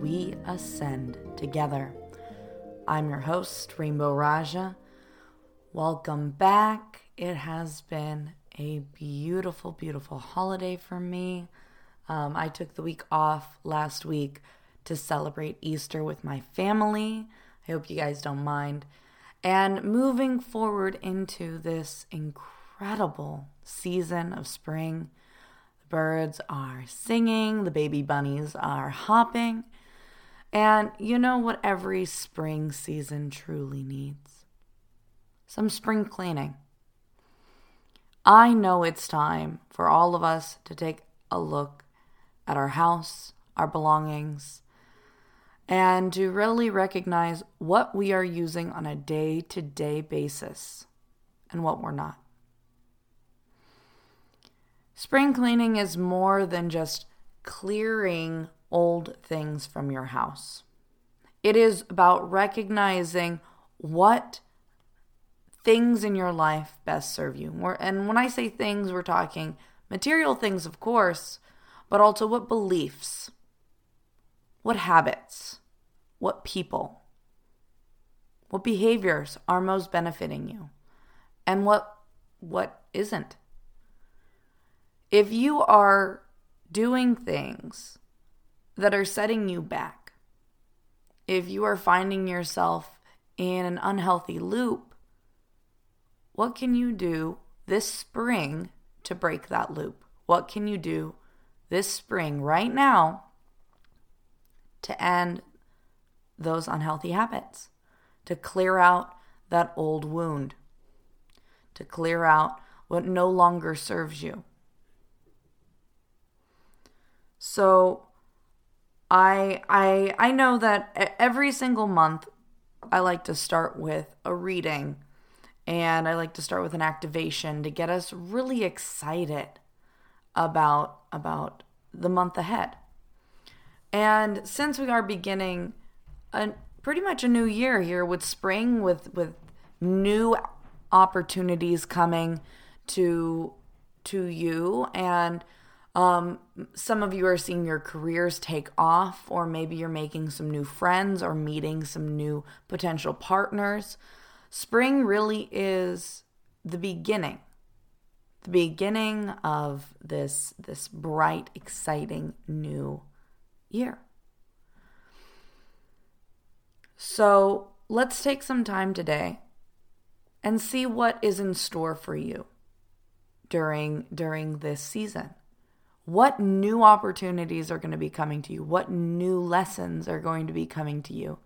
we ascend together. I'm your host, Rainbow Raja. Welcome back. It has been a beautiful, beautiful holiday for me. Um, I took the week off last week to celebrate Easter with my family. I hope you guys don't mind. And moving forward into this incredible season of spring, the birds are singing, the baby bunnies are hopping, and you know what every spring season truly needs? Some spring cleaning. I know it's time for all of us to take a look at our house, our belongings, and to really recognize what we are using on a day to day basis and what we're not. Spring cleaning is more than just clearing old things from your house. It is about recognizing what things in your life best serve you. And when I say things, we're talking material things, of course, but also what beliefs, what habits, what people, what behaviors are most benefiting you, and what what isn't. If you are doing things that are setting you back, if you are finding yourself in an unhealthy loop, what can you do this spring to break that loop? What can you do this spring, right now, to end those unhealthy habits, to clear out that old wound, to clear out what no longer serves you. So I I I know that every single month I like to start with a reading and I like to start with an activation to get us really excited about about the month ahead. And since we are beginning a pretty much a new year here with spring with with new opportunities coming to to you and um, some of you are seeing your careers take off, or maybe you're making some new friends or meeting some new potential partners. Spring really is the beginning the beginning of this this bright exciting new year so let's take some time today and see what is in store for you during during this season what new opportunities are going to be coming to you what new lessons are going to be coming to you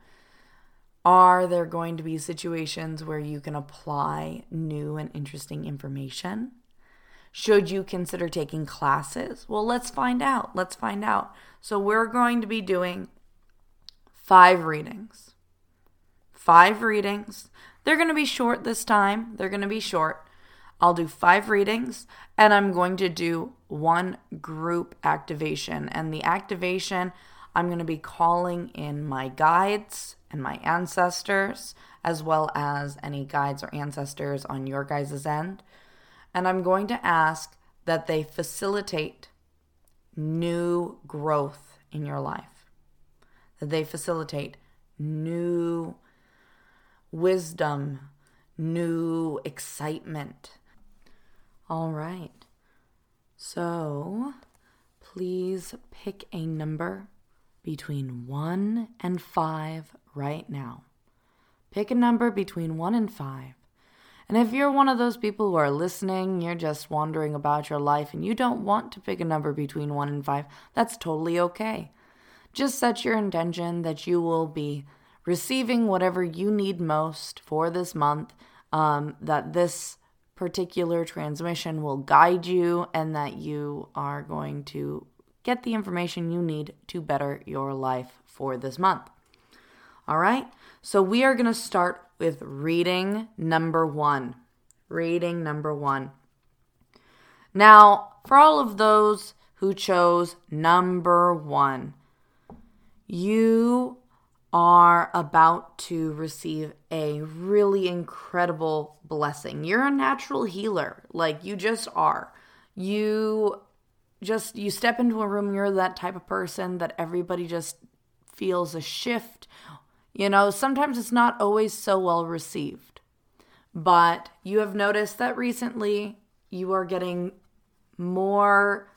are there going to be situations where you can apply new and interesting information should you consider taking classes? Well, let's find out. Let's find out. So, we're going to be doing five readings. Five readings. They're going to be short this time. They're going to be short. I'll do five readings and I'm going to do one group activation. And the activation, I'm going to be calling in my guides and my ancestors, as well as any guides or ancestors on your guys' end and I'm going to ask that they facilitate new growth in your life, that they facilitate new wisdom, new excitement. All right. So please pick a number between 1 and 5 right now. Pick a number between 1 and 5 and if you're one of those people who are listening, you're just wondering about your life and you don't want to pick a number between 1 and 5, that's totally okay. Just set your intention that you will be receiving whatever you need most for this month, um, that this particular transmission will guide you, and that you are going to get the information you need to better your life for this month. All right, so we are going to start with reading number one. Reading number one. Now, for all of those who chose number one, you are about to receive a really incredible blessing. You're a natural healer, like you just are. You just you step into a room you're that type of person that everybody just feels a shift. You know, sometimes it's not always so well received. But you have noticed that recently you are getting more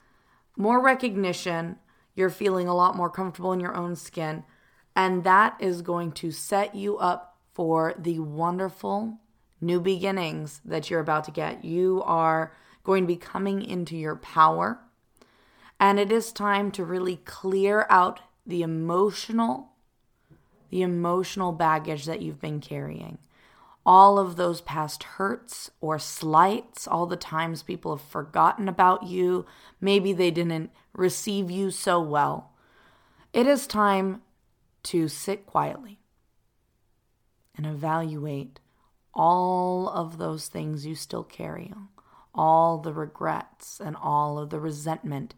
more recognition. You're feeling a lot more comfortable in your own skin, and that is going to set you up for the wonderful new beginnings that you're about to get. You are going to be coming into your power. And it is time to really clear out the emotional the emotional baggage that you've been carrying. All of those past hurts or slights, all the times people have forgotten about you, maybe they didn't receive you so well. It is time to sit quietly and evaluate all of those things you still carry, all the regrets and all of the resentment.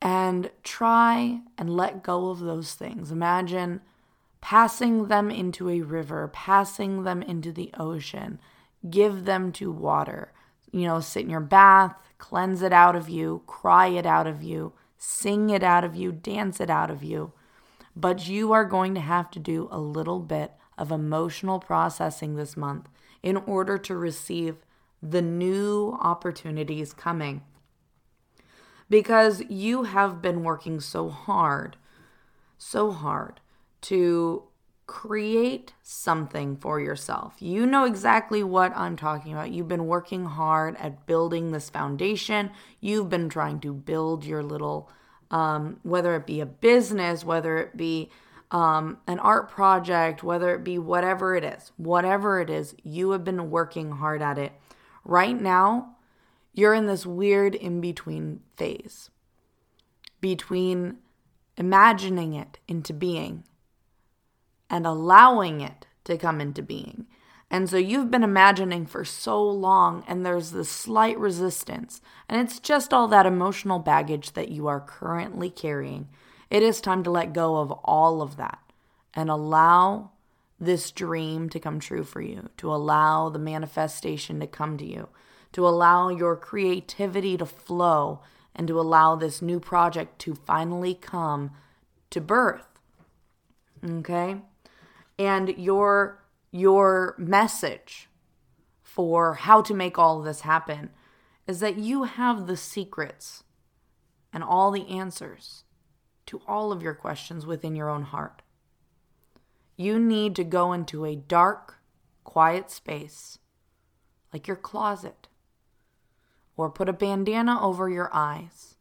And try and let go of those things. Imagine passing them into a river, passing them into the ocean, give them to water. You know, sit in your bath, cleanse it out of you, cry it out of you, sing it out of you, dance it out of you. But you are going to have to do a little bit of emotional processing this month in order to receive the new opportunities coming. Because you have been working so hard, so hard to create something for yourself. You know exactly what I'm talking about. You've been working hard at building this foundation. You've been trying to build your little, um, whether it be a business, whether it be um, an art project, whether it be whatever it is, whatever it is, you have been working hard at it. Right now, you're in this weird in between phase between imagining it into being and allowing it to come into being. And so you've been imagining for so long, and there's this slight resistance. And it's just all that emotional baggage that you are currently carrying it is time to let go of all of that and allow this dream to come true for you, to allow the manifestation to come to you, to allow your creativity to flow, and to allow this new project to finally come to birth. Okay? And your your message for how to make all this happen is that you have the secrets and all the answers to all of your questions within your own heart. You need to go into a dark, quiet space, like your closet, or put a bandana over your eyes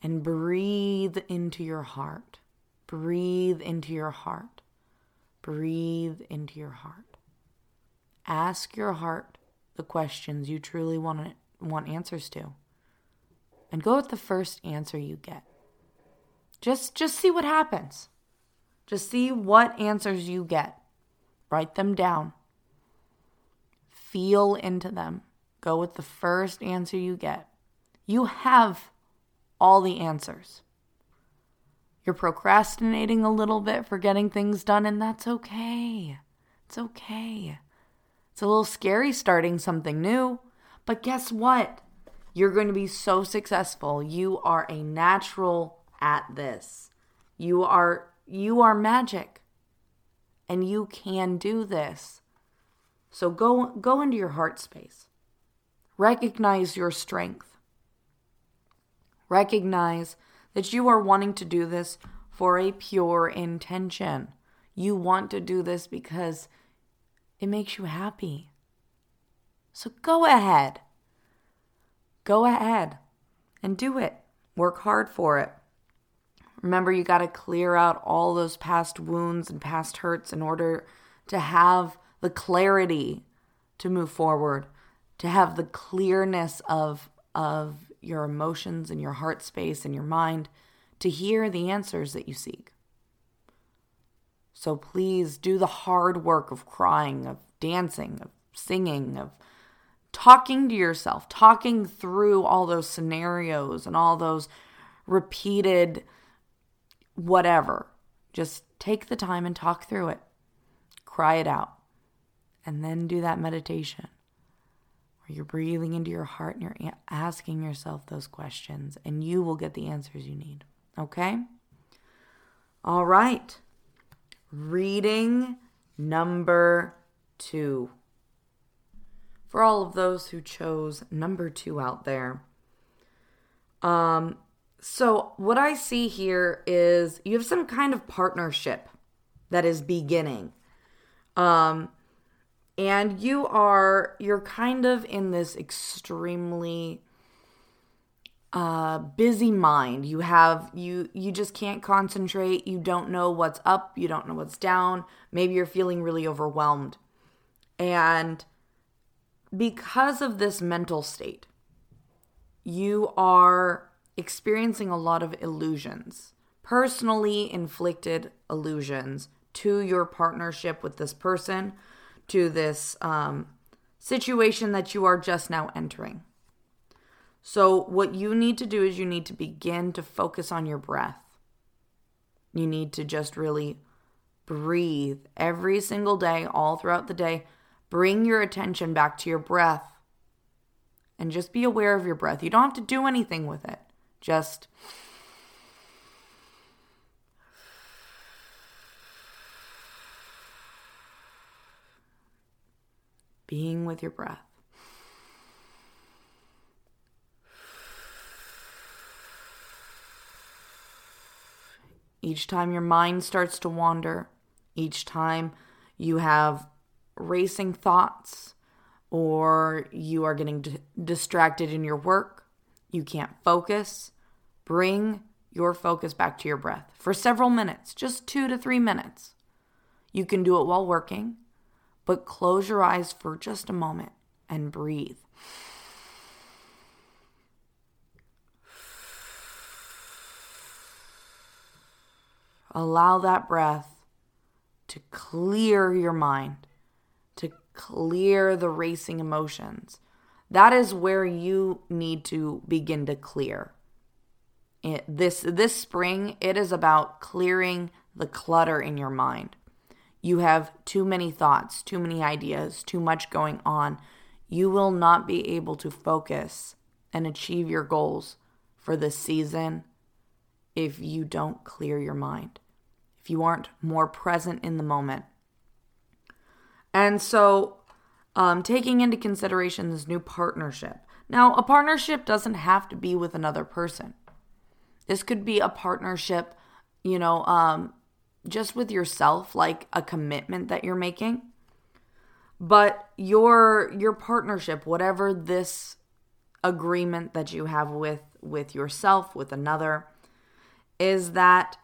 and breathe into your heart. Breathe into your heart. Breathe into your heart. Ask your heart the questions you truly want, want answers to. And go with the first answer you get. Just just see what happens. Just see what answers you get. Write them down. Feel into them. Go with the first answer you get. You have all the answers. You're procrastinating a little bit for getting things done, and that's okay. It's okay. It's a little scary starting something new, but guess what? You're going to be so successful. You are a natural at this. You are you are magic. And you can do this. So go go into your heart space. Recognize your strength. Recognize that you are wanting to do this for a pure intention. You want to do this because it makes you happy. So go ahead. Go ahead and do it. Work hard for it. Remember, you got to clear out all those past wounds and past hurts in order to have the clarity to move forward, to have the clearness of, of your emotions and your heart space and your mind, to hear the answers that you seek. So please do the hard work of crying, of dancing, of singing, of talking to yourself, talking through all those scenarios and all those repeated whatever. Just take the time and talk through it. Cry it out. And then do that meditation you're breathing into your heart and you're asking yourself those questions, and you will get the answers you need. Okay? All right. Reading number two. For all of those who chose number two out there. Um, so what I see here is you have some kind of partnership that is beginning. Um, and you are you're kind of in this extremely uh busy mind. You have you you just can't concentrate. You don't know what's up. You don't know what's down. Maybe you're feeling really overwhelmed. And because of this mental state you are experiencing a lot of illusions personally inflicted illusions to your partnership with this person to this um, situation that you are just now entering. So, what you need to do is you need to begin to focus on your breath. You need to just really breathe every single day, all throughout the day. Bring your attention back to your breath and just be aware of your breath. You don't have to do anything with it. Just being with your breath. Each time your mind starts to wander, each time you have racing thoughts or you are getting d- distracted in your work, you can't focus, bring your focus back to your breath for several minutes, just two to three minutes. You can do it while working but close your eyes for just a moment and breathe. Allow that breath to clear your mind, to clear the racing emotions. That is where you need to begin to clear. It, this this spring, it is about clearing the clutter in your mind you have too many thoughts, too many ideas, too much going on, you will not be able to focus and achieve your goals for this season if you don't clear your mind, if you aren't more present in the moment. And so, um, taking into consideration this new partnership. Now, a partnership doesn't have to be with another person. This could be a partnership, you know, um, just with yourself, like a commitment that you're making. But your your partnership, whatever this agreement that you have with with yourself, with another, is that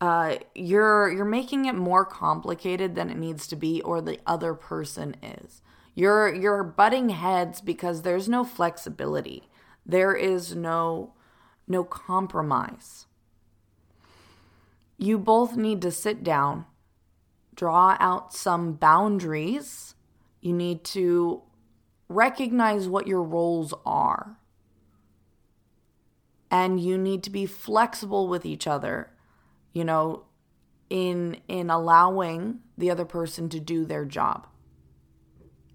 uh, you're you're making it more complicated than it needs to be, or the other person is. You're you're butting heads because there's no flexibility. There is no no compromise you both need to sit down, draw out some boundaries. You need to recognize what your roles are. And you need to be flexible with each other, you know, in in allowing the other person to do their job.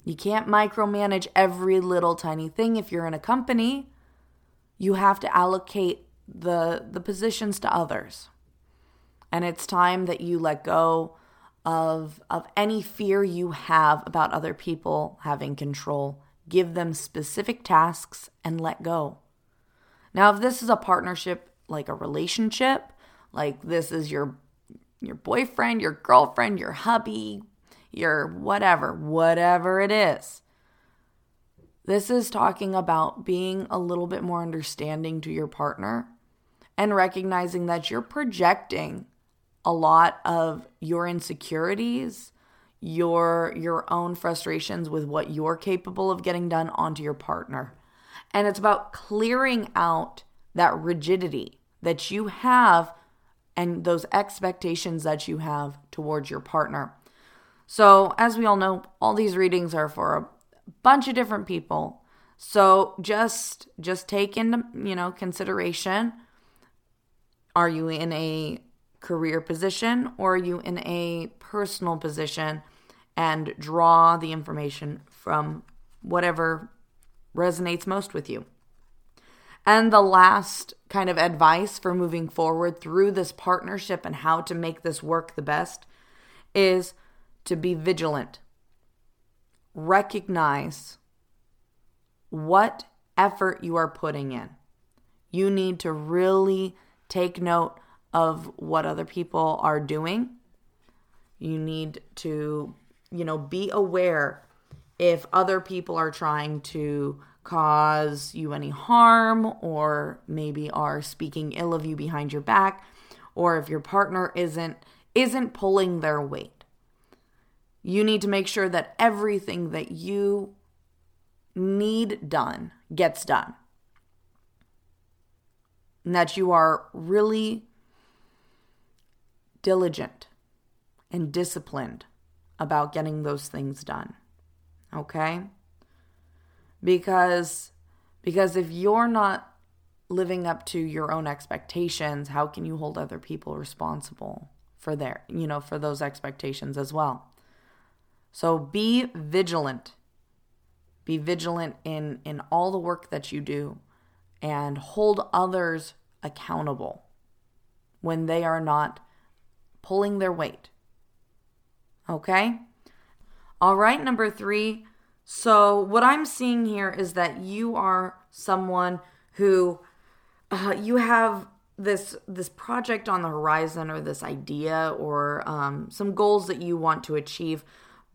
You can't micromanage every little tiny thing if you're in a company. You have to allocate the the positions to others. And it's time that you let go of, of any fear you have about other people having control. Give them specific tasks and let go. Now, if this is a partnership, like a relationship, like this is your your boyfriend, your girlfriend, your hubby, your whatever, whatever it is. This is talking about being a little bit more understanding to your partner and recognizing that you're projecting a lot of your insecurities, your your own frustrations with what you're capable of getting done onto your partner. And it's about clearing out that rigidity that you have and those expectations that you have towards your partner. So, as we all know, all these readings are for a bunch of different people. So, just just take into, you know, consideration are you in a career position or are you in a personal position and draw the information from whatever resonates most with you. And the last kind of advice for moving forward through this partnership and how to make this work the best is to be vigilant. Recognize what effort you are putting in. You need to really take note of what other people are doing. You need to, you know, be aware if other people are trying to cause you any harm or maybe are speaking ill of you behind your back or if your partner isn't isn't pulling their weight. You need to make sure that everything that you need done gets done. And that you are really diligent and disciplined about getting those things done. Okay? Because because if you're not living up to your own expectations, how can you hold other people responsible for their, you know, for those expectations as well? So be vigilant. Be vigilant in in all the work that you do and hold others accountable when they are not pulling their weight. Okay? All right, number 3. So what I'm seeing here is that you are someone who uh, you have this this project on the horizon or this idea or um, some goals that you want to achieve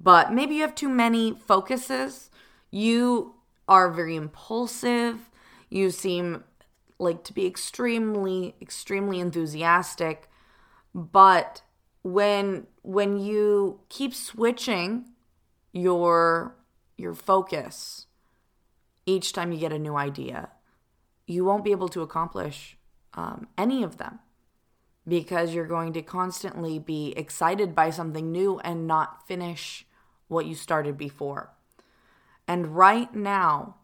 but maybe you have too many focuses. You are very impulsive. You seem like to be extremely extremely enthusiastic, but when when you keep switching your your focus each time you get a new idea, you won't be able to accomplish um, any of them because you're going to constantly be excited by something new and not finish what you started before. And right now,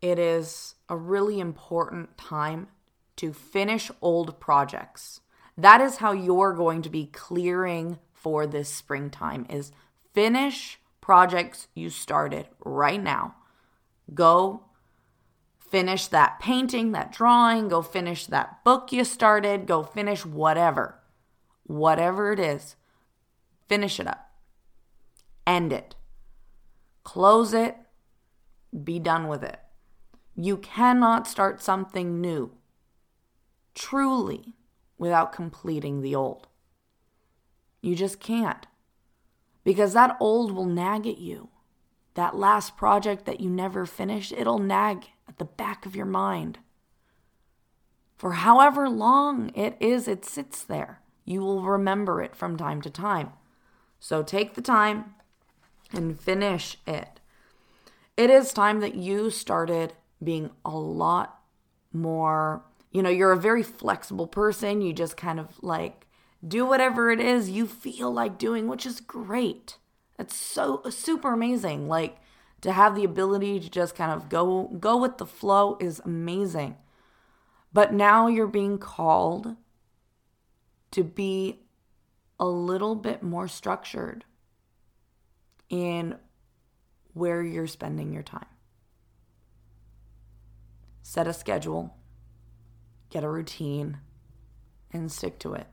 it is a really important time to finish old projects. That is how you're going to be clearing for this springtime is finish projects you started right now. Go finish that painting, that drawing, go finish that book you started, go finish whatever. Whatever it is, finish it up end it, close it, be done with it. You cannot start something new, truly, without completing the old. You just can't. Because that old will nag at you. That last project that you never finished, it'll nag at the back of your mind. For however long it is, it sits there. You will remember it from time to time. So take the time, and finish it. It is time that you started being a lot more, you know, you're a very flexible person. You just kind of like do whatever it is you feel like doing, which is great. It's so super amazing. Like to have the ability to just kind of go go with the flow is amazing. But now you're being called to be a little bit more structured in where you're spending your time. Set a schedule, get a routine, and stick to it.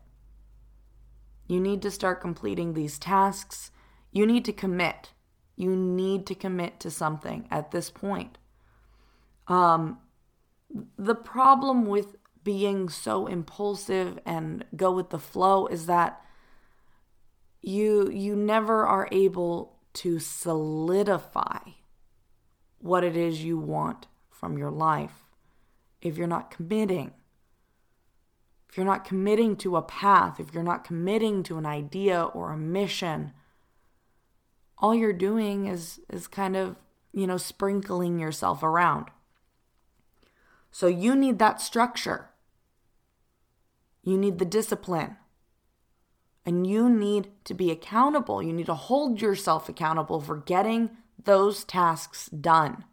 You need to start completing these tasks. You need to commit. You need to commit to something at this point. Um, the problem with being so impulsive and go with the flow is that you you never are able to solidify what it is you want from your life if you're not committing. If you're not committing to a path, if you're not committing to an idea or a mission, all you're doing is is kind of, you know, sprinkling yourself around. So you need that structure. You need the discipline. And you need to be accountable. You need to hold yourself accountable for getting those tasks done.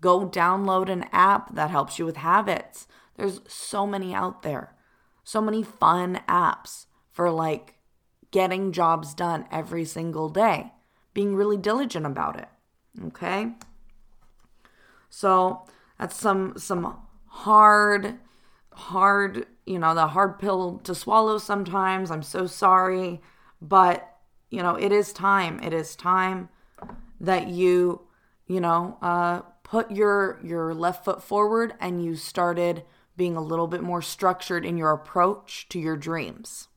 Go download an app that helps you with habits. There's so many out there. So many fun apps for like getting jobs done every single day, being really diligent about it. Okay? So, that's some some hard, hard, you know, the hard pill to swallow sometimes. I'm so sorry. But, you know, it is time. It is time that you, you know, uh, put your your left foot forward and you started being a little bit more structured in your approach to your dreams.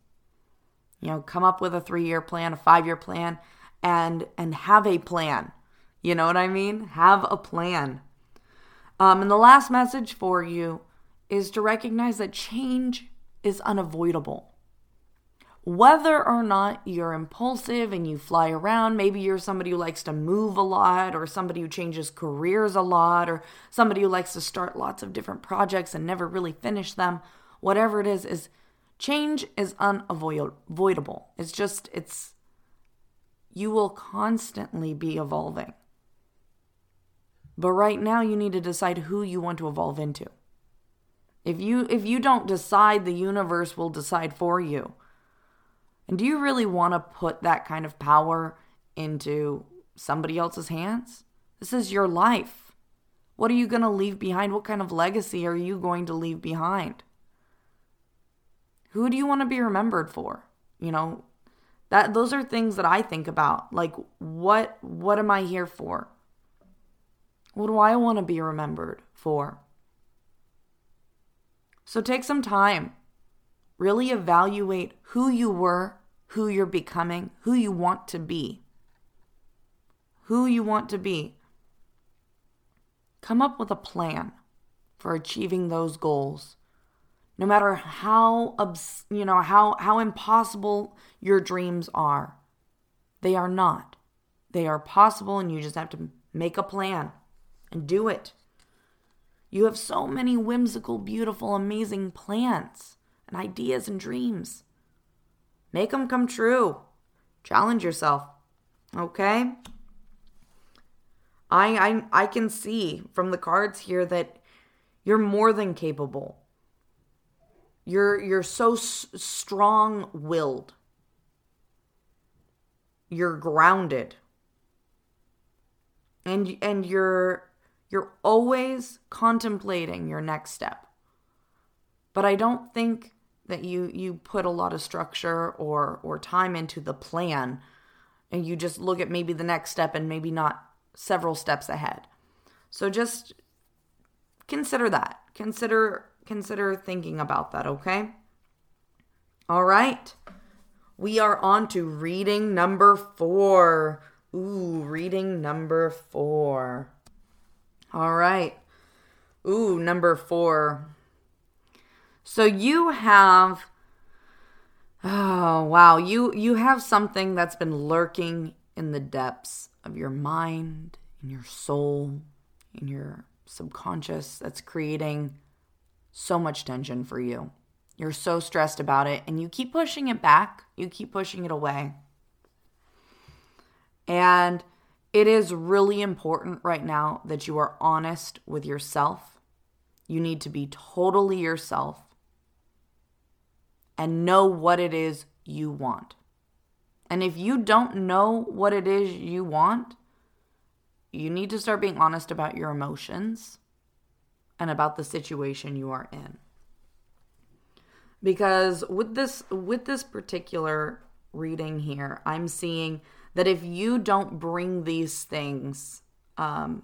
You know, come up with a 3-year plan, a 5-year plan and and have a plan. You know what I mean? Have a plan. Um, and the last message for you is to recognize that change is unavoidable. Whether or not you're impulsive and you fly around, maybe you're somebody who likes to move a lot, or somebody who changes careers a lot, or somebody who likes to start lots of different projects and never really finish them, whatever it is, is change is unavoidable. It's just, it's, you will constantly be evolving. But right now you need to decide who you want to evolve into. If you if you don't decide, the universe will decide for you. And do you really want to put that kind of power into somebody else's hands? This is your life. What are you going to leave behind? What kind of legacy are you going to leave behind? Who do you want to be remembered for? You know, that those are things that I think about. Like what what am I here for? What do I want to be remembered for? So take some time. Really evaluate who you were, who you're becoming, who you want to be. Who you want to be. Come up with a plan for achieving those goals. No matter how you know how how impossible your dreams are. They are not. They are possible and you just have to make a plan and do it. You have so many whimsical, beautiful, amazing plans and ideas and dreams. Make them come true. Challenge yourself. Okay? I, I I can see from the cards here that you're more than capable. You're you're so s- strong-willed. You're grounded. And and you're you're always contemplating your next step. But I don't think that you you put a lot of structure or or time into the plan and you just look at maybe the next step and maybe not several steps ahead. So just consider that. Consider consider thinking about that, okay? All right. We are on to reading number 4. Ooh, reading number 4. All right. Ooh, number four. So you have oh wow, you you have something that's been lurking in the depths of your mind, in your soul, in your subconscious that's creating so much tension for you. You're so stressed about it and you keep pushing it back, you keep pushing it away. And it is really important right now that you are honest with yourself. You need to be totally yourself and know what it is you want. And if you don't know what it is you want, you need to start being honest about your emotions and about the situation you are in. Because with this with this particular reading here, I'm seeing that if you don't bring these things um,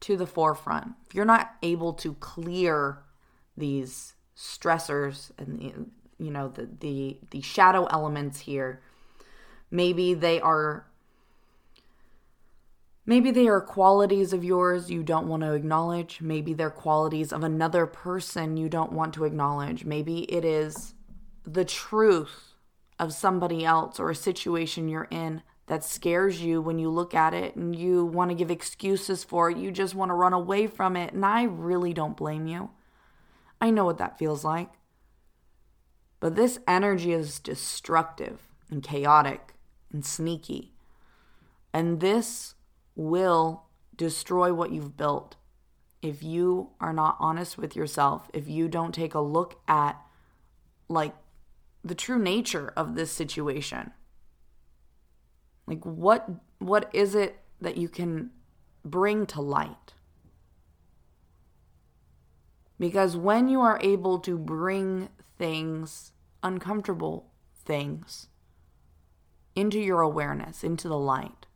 to the forefront, if you're not able to clear these stressors and the, you know the the the shadow elements here, maybe they are Maybe they are qualities of yours you don't want to acknowledge. Maybe they're qualities of another person you don't want to acknowledge. Maybe it is the truth of somebody else or a situation you're in that scares you when you look at it and you want to give excuses for it. You just want to run away from it. And I really don't blame you. I know what that feels like. But this energy is destructive and chaotic and sneaky. And this will destroy what you've built if you are not honest with yourself, if you don't take a look at like the true nature of this situation. Like what what is it that you can bring to light? Because when you are able to bring things, uncomfortable things, into your awareness, into the light,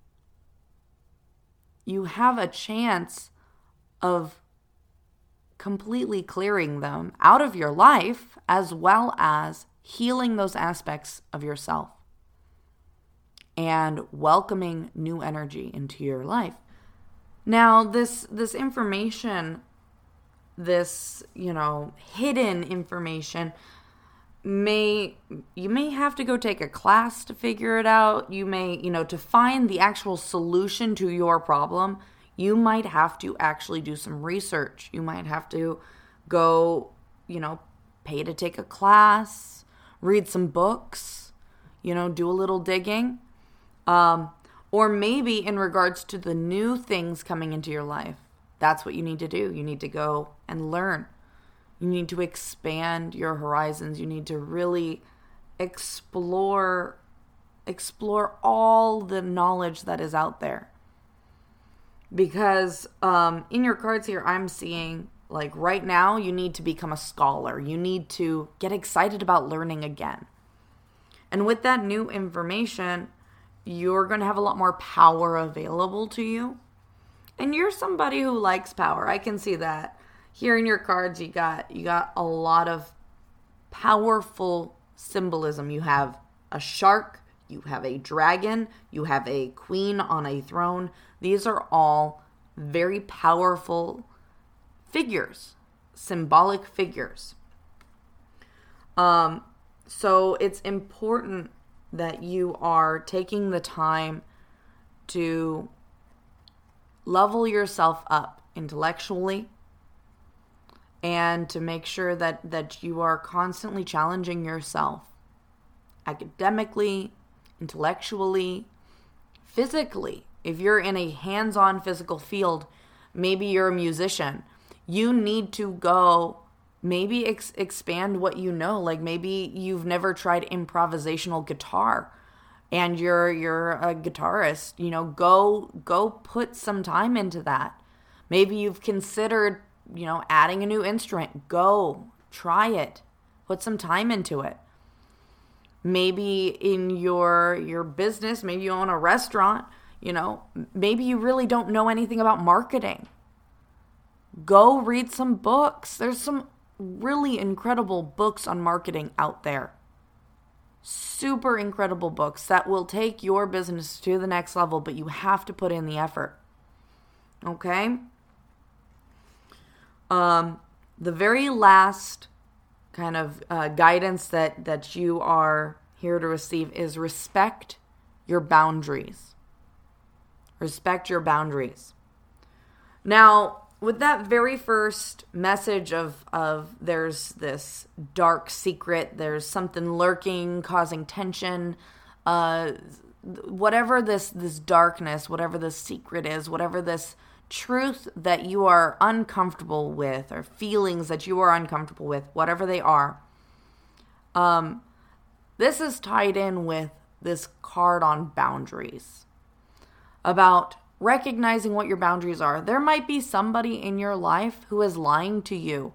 you have a chance of completely clearing them out of your life as well as healing those aspects of yourself and welcoming new energy into your life. Now, this this information, this, you know, hidden information may you may have to go take a class to figure it out. You may, you know, to find the actual solution to your problem, you might have to actually do some research. You might have to go, you know, pay to take a class, read some books, you know, do a little digging. Um, or maybe in regards to the new things coming into your life, that's what you need to do. You need to go and learn. You need to expand your horizons. You need to really explore explore all the knowledge that is out there. Because um, in your cards here, I'm seeing like right now, you need to become a scholar. You need to get excited about learning again. And with that new information, you're going to have a lot more power available to you. And you're somebody who likes power. I can see that. Here in your cards you got you got a lot of powerful symbolism. You have a shark, you have a dragon, you have a queen on a throne. These are all very powerful figures, symbolic figures. Um so it's important that you are taking the time to level yourself up intellectually and to make sure that that you are constantly challenging yourself academically, intellectually, physically. If you're in a hands-on physical field, maybe you're a musician, you need to go maybe ex- expand what you know. Like maybe you've never tried improvisational guitar and you're you're a guitarist you know go go put some time into that. Maybe you've considered you know adding a new instrument go try it put some time into it maybe in your your business maybe you own a restaurant you know maybe you really don't know anything about marketing go read some books there's some really incredible books on marketing out there. Super incredible books that will take your business to the next level, but you have to put in the effort. Okay? Um, the very last kind of uh, guidance that, that you are here to receive is respect your boundaries. Respect your boundaries. Now, with that very first message of of there's this dark secret, there's something lurking, causing tension, uh, whatever this this darkness, whatever this secret is, whatever this truth that you are uncomfortable with, or feelings that you are uncomfortable with, whatever they are. Um, this is tied in with this card on boundaries about recognizing what your boundaries are. There might be somebody in your life who is lying to you,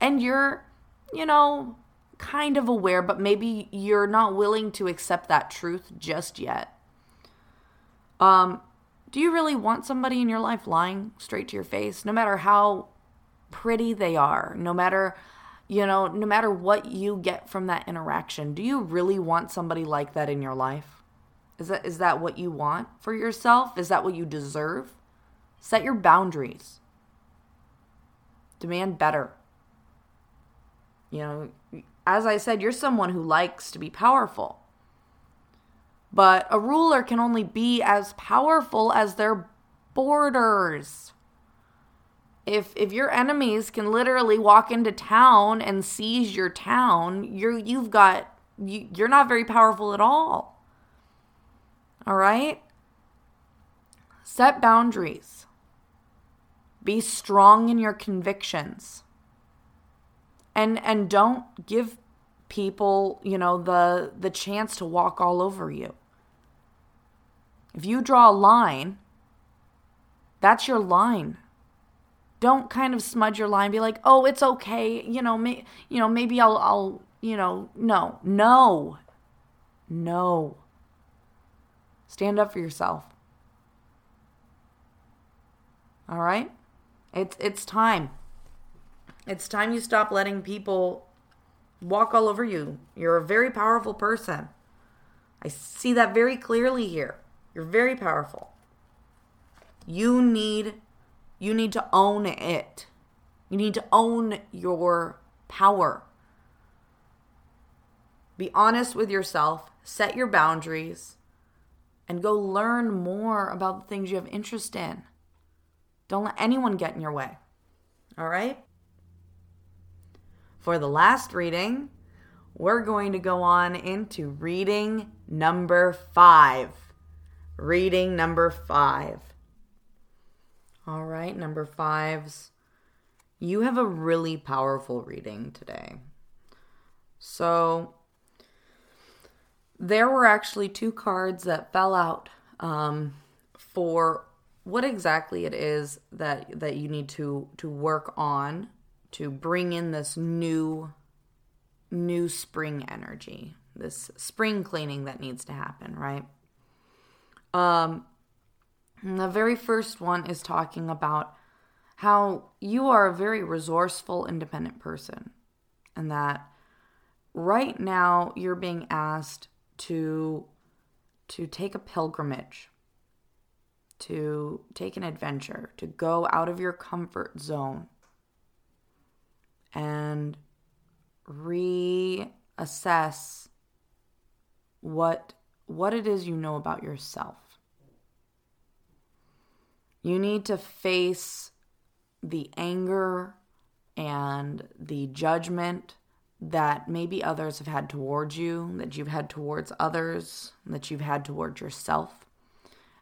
and you're, you know, kind of aware, but maybe you're not willing to accept that truth just yet. Um, do you really want somebody in your life lying straight to your face, no matter how pretty they are, no matter you know, no matter what you get from that interaction, do you really want somebody like that in your life? Is that is that what you want for yourself? Is that what you deserve? Set your boundaries. Demand better. You know, as I said, you're someone who likes to be powerful. But a ruler can only be as powerful as their borders. If if your enemies can literally walk into town and seize your town, you're you've got you, you're not very powerful at all. All right? Set boundaries. Be strong in your convictions. And and don't give people, you know, the the chance to walk all over you. If you draw a line, that's your line. don't kind of smudge your line be like oh it's okay you know may, you know maybe i'll i'll you know no no no. Stand up for yourself. All right? It's it's time. It's time you stop letting people walk all over you. You're a very powerful person. I see that very clearly here you're very powerful you need you need to own it. You need to own your power. Be honest with yourself, set your boundaries, and go learn more about the things you have interest in. Don't let anyone get in your way. All right? For the last reading, we're going to go on into reading number five. Reading number five. All right, number fives. You have a really powerful reading today. So, there were actually two cards that fell out um, for what exactly it is that that you need to to work on to bring in this new new spring energy this spring cleaning that needs to happen right um the very first one is talking about how you are a very resourceful, independent person, and that right now you're being asked to to take a pilgrimage, to take an adventure, to go out of your comfort zone and reassess what what it is you know about yourself you need to face the anger and the judgment that maybe others have had towards you, that you've had towards others, that you've had towards yourself.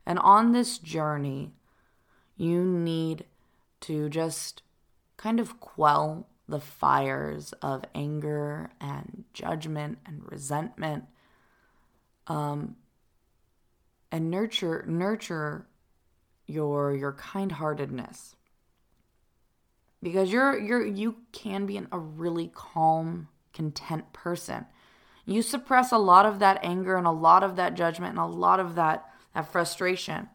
And on this journey, you need to just kind of quell the fires of anger and judgment and resentment um, and nurture nurture your your kind-heartedness. Because you're you're you can be an, a really calm content person. You suppress a lot of that anger and a lot of that judgment and a lot of that that frustration.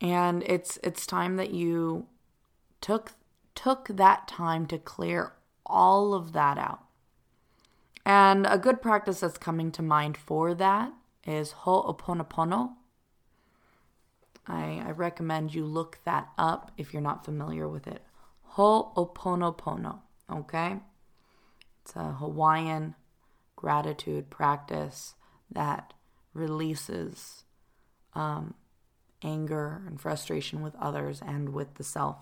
And it's it's time that you took took that time to clear all of that out. And a good practice that's coming to mind for that is ho'oponopono I, I recommend you look that up if you're not familiar with it. Ho'oponopono, okay? It's a Hawaiian gratitude practice that releases um, anger and frustration with others and with the self.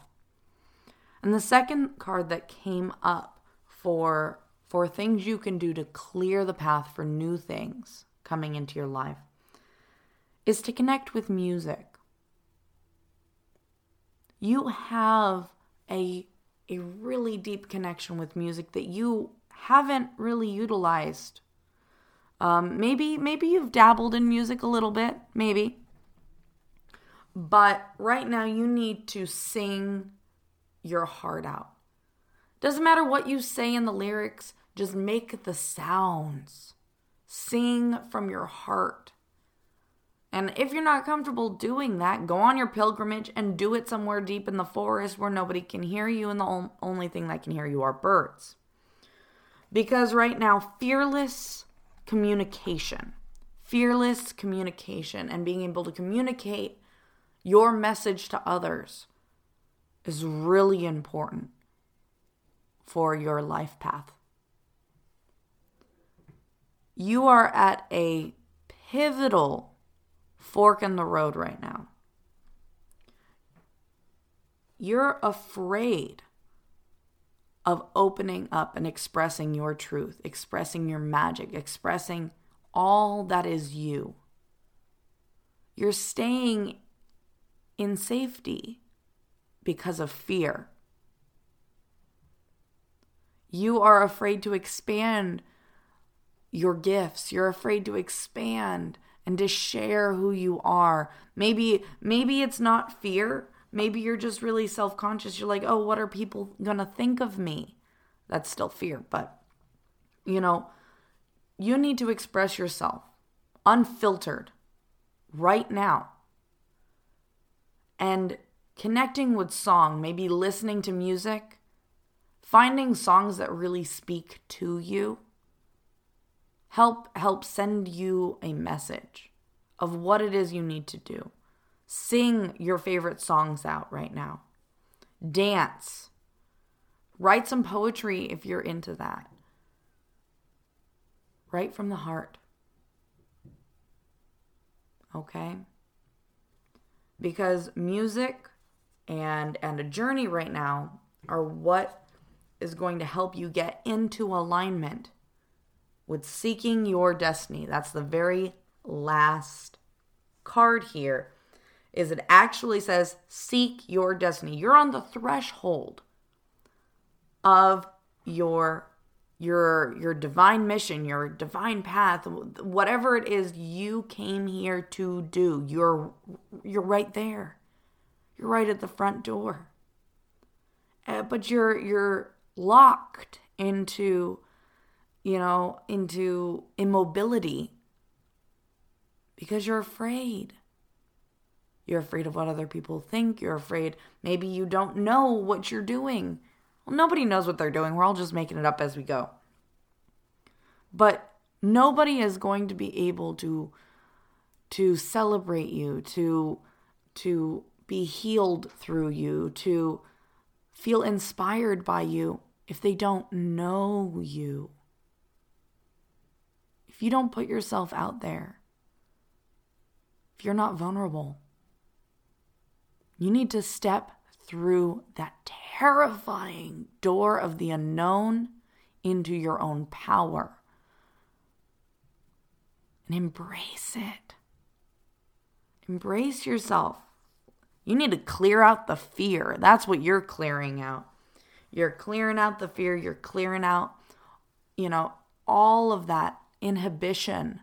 And the second card that came up for for things you can do to clear the path for new things coming into your life is to connect with music you have a a really deep connection with music that you haven't really utilized. Um, maybe maybe you've dabbled in music a little bit, maybe. But right now you need to sing your heart out. Doesn't matter what you say in the lyrics, just make the sounds. Sing from your heart. And if you're not comfortable doing that, go on your pilgrimage and do it somewhere deep in the forest where nobody can hear you, and the only thing that can hear you are birds. Because right now, fearless communication, fearless communication, and being able to communicate your message to others is really important for your life path. You are at a pivotal fork in the road right now. You're afraid of opening up and expressing your truth, expressing your magic, expressing all that is you. You're staying in safety because of fear. You are afraid to expand your gifts. You're afraid to expand and to share who you are. Maybe maybe it's not fear, maybe you're just really self conscious. You're like, oh, what are people going to think of me? That's still fear. But, you know, you need to express yourself unfiltered right now. And connecting with song, maybe listening to music, finding songs that really speak to you help help send you a message of what it is you need to do. Sing your favorite songs out right now. Dance. Write some poetry if you're into that. Write from the heart. Okay? Because music and and a journey right now are what is going to help you get into alignment with seeking your destiny. That's the very last card here is it actually says seek your destiny. You're on the threshold of your your your divine mission, your divine path, whatever it is you came here to do. You're you're right there. You're right at the front door. Uh, but you're you're locked into you know, into immobility because you're afraid. You're afraid of what other people think. You're afraid maybe you don't know what you're doing. Well, nobody knows what they're doing. We're all just making it up as we go. But nobody is going to be able to to celebrate you, to to be healed through you, to feel inspired by you if they don't know you if you don't put yourself out there, if you're not vulnerable, you need to step through that terrifying door of the unknown into your own power and embrace it. Embrace yourself. You need to clear out the fear. That's what you're clearing out. You're clearing out the fear. You're clearing out, you know, all of that inhibition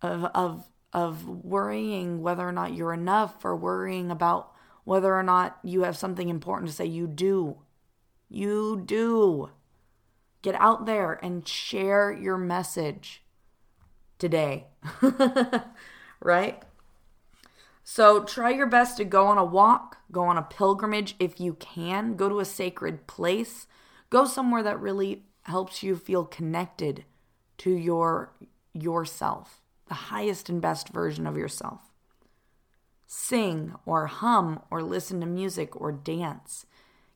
of of of worrying whether or not you're enough or worrying about whether or not you have something important to say. You do. You do. Get out there and share your message today right? So try your best to go on a walk go on a pilgrimage if you can. Go to a sacred place. Go somewhere that really helps you feel connected to your yourself, the highest and best version of yourself. Sing or hum or listen to music or dance.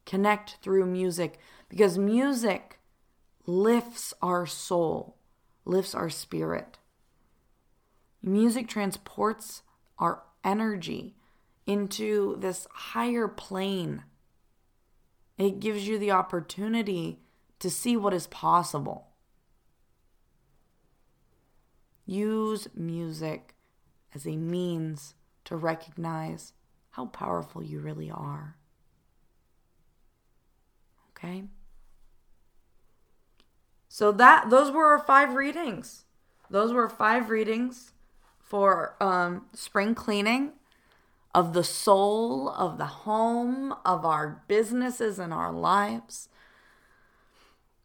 Connect through music because music lifts our soul, lifts our spirit. Music transports our energy into this higher plane. It gives you the opportunity to see what is possible. Use music as a means to recognize how powerful you really are. Okay? So that those were our five readings. Those were five readings for um, spring cleaning of the soul, of the home, of our businesses and our lives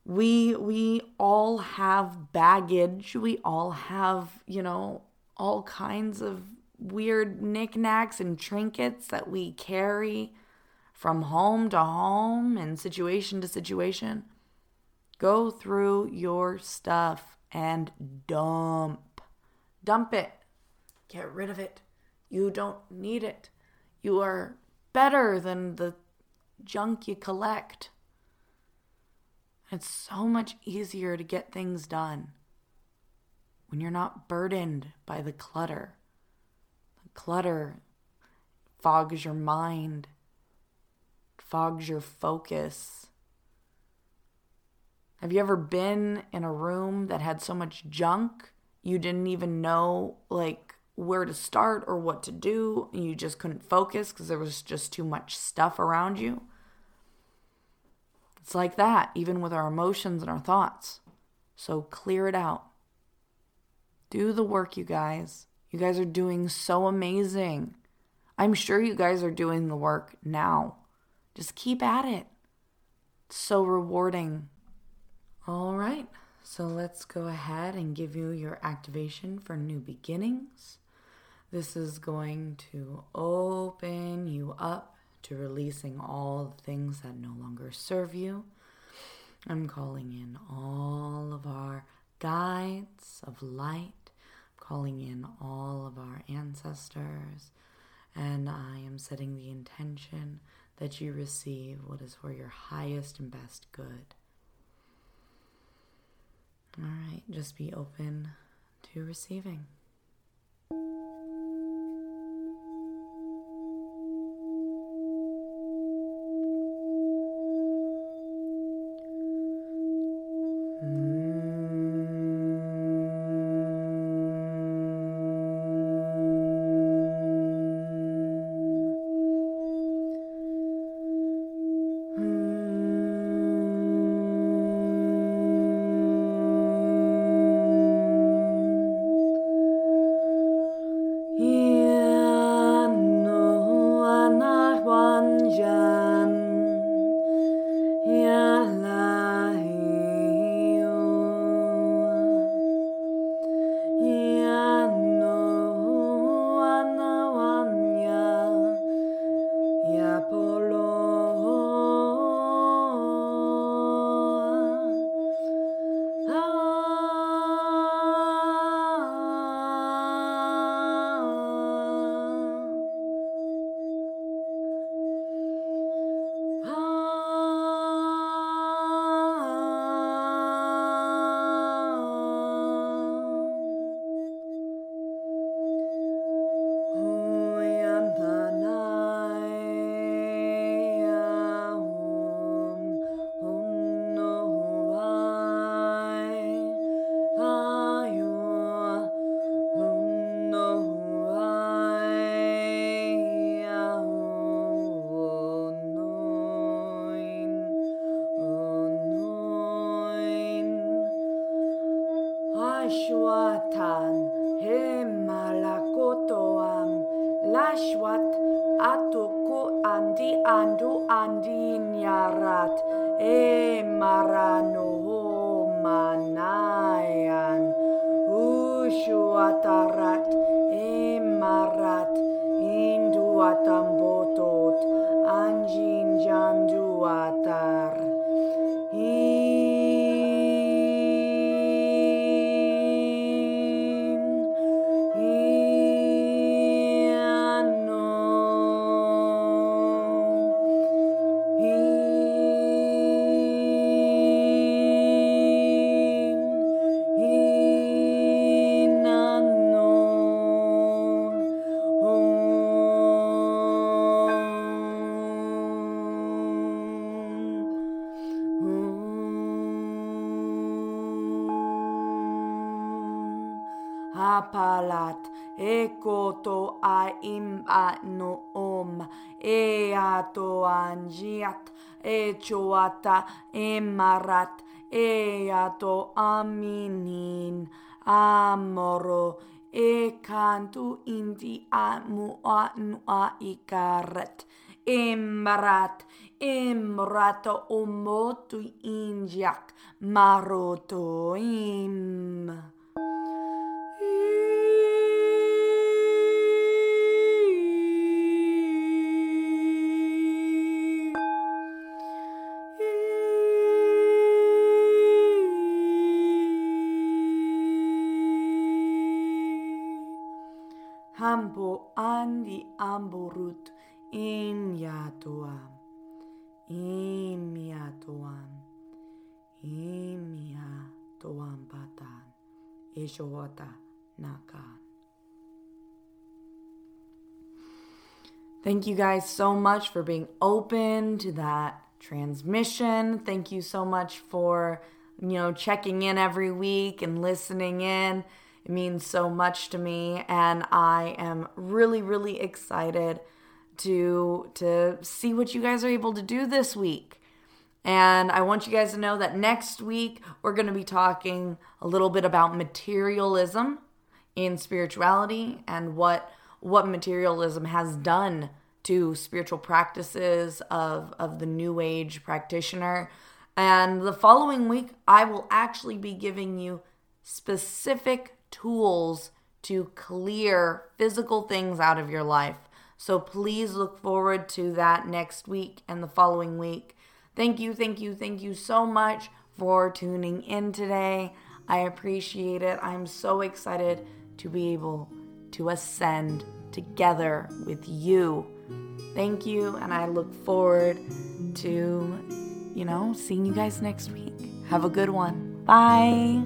we we all have baggage. We all have you know all kinds of weird knickknacks and trinkets that we carry from home to home and situation to situation. Go through your stuff and dump. Dump it. Get rid of it. You don't need it. You are better than the junk you collect it's so much easier to get things done when you're not burdened by the clutter. The clutter fogs your mind, fogs your focus. Have you ever been in a room that had so much junk you didn't even know like where to start or what to do and you just couldn't focus because there was just too much stuff around you? It's like that, even with our emotions and our thoughts. So clear it out. Do the work, you guys. You guys are doing so amazing. I'm sure you guys are doing the work now. Just keep at it. It's so rewarding. All right, so let's go ahead and give you your activation for new beginnings. This is going to open you up to releasing all the things that no longer serve you. I'm calling in all of our guides of light, I'm calling in all of our ancestors, and I am setting the intention that you receive what is for your highest and best good. All right, just be open to receiving. Palat imano om eato angiat echoata emarat eato aminin. Amoro e cantu indi amu anua icaret. Emrat emrato omotu ingiac marotoim. Eshoata nakan. Thank you guys so much for being open to that transmission. Thank you so much for, you know, checking in every week and listening in. It means so much to me, and I am really, really excited to to see what you guys are able to do this week. And I want you guys to know that next week we're going to be talking a little bit about materialism in spirituality and what what materialism has done to spiritual practices of, of the New Age practitioner. And the following week, I will actually be giving you specific tools to clear physical things out of your life. So please look forward to that next week and the following week. Thank you, thank you, thank you so much for tuning in today. I appreciate it. I'm so excited to be able to ascend together with you. Thank you, and I look forward to, you know, seeing you guys next week. Have a good one. Bye.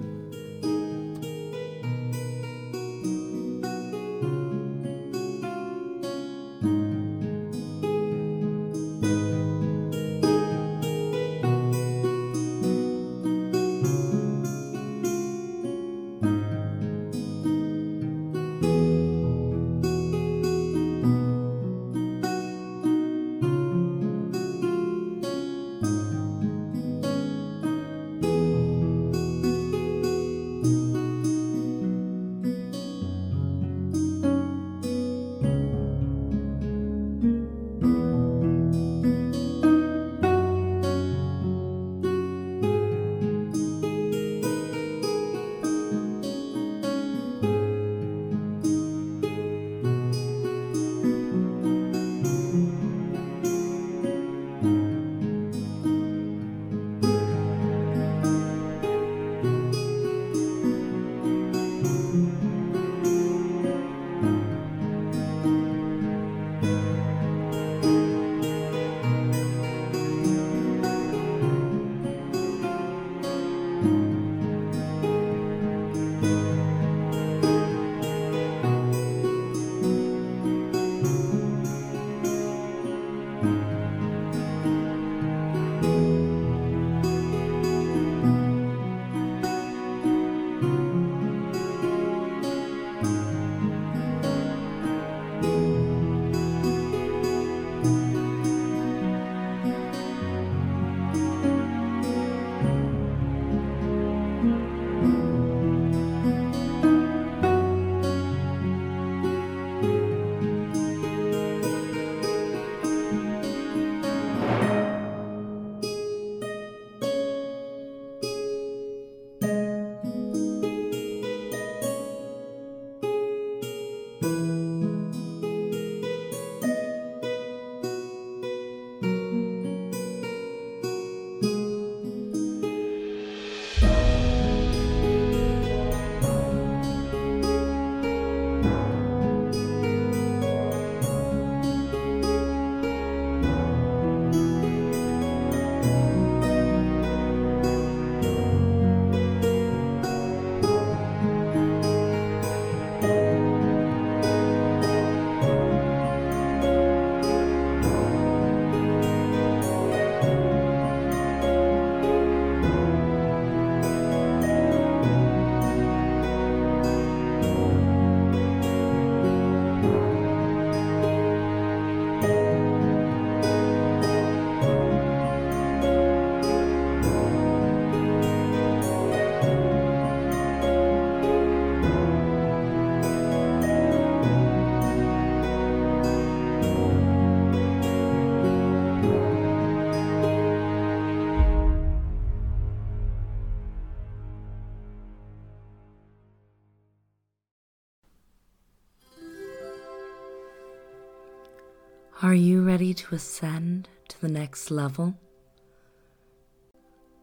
Ready to ascend to the next level?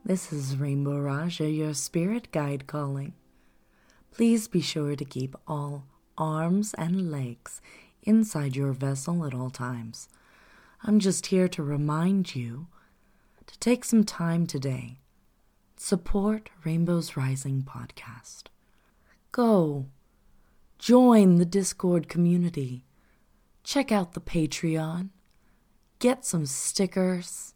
This is Rainbow Raja, your spirit guide calling. Please be sure to keep all arms and legs inside your vessel at all times. I'm just here to remind you to take some time today. Support Rainbow's Rising podcast. Go. Join the Discord community check out the Patreon, get some stickers,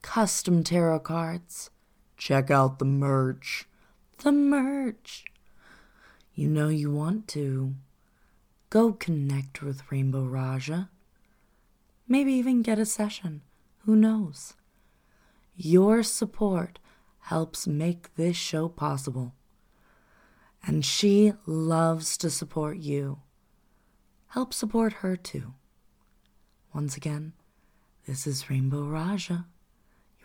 custom tarot cards, check out the merch. The merch. You know you want to. Go connect with Rainbow Raja. Maybe even get a session. Who knows? Your support helps make this show possible. And she loves to support you help support her too. Once again, this is Rainbow Raja,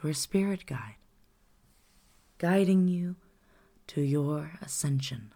your spirit guide, guiding you to your ascension.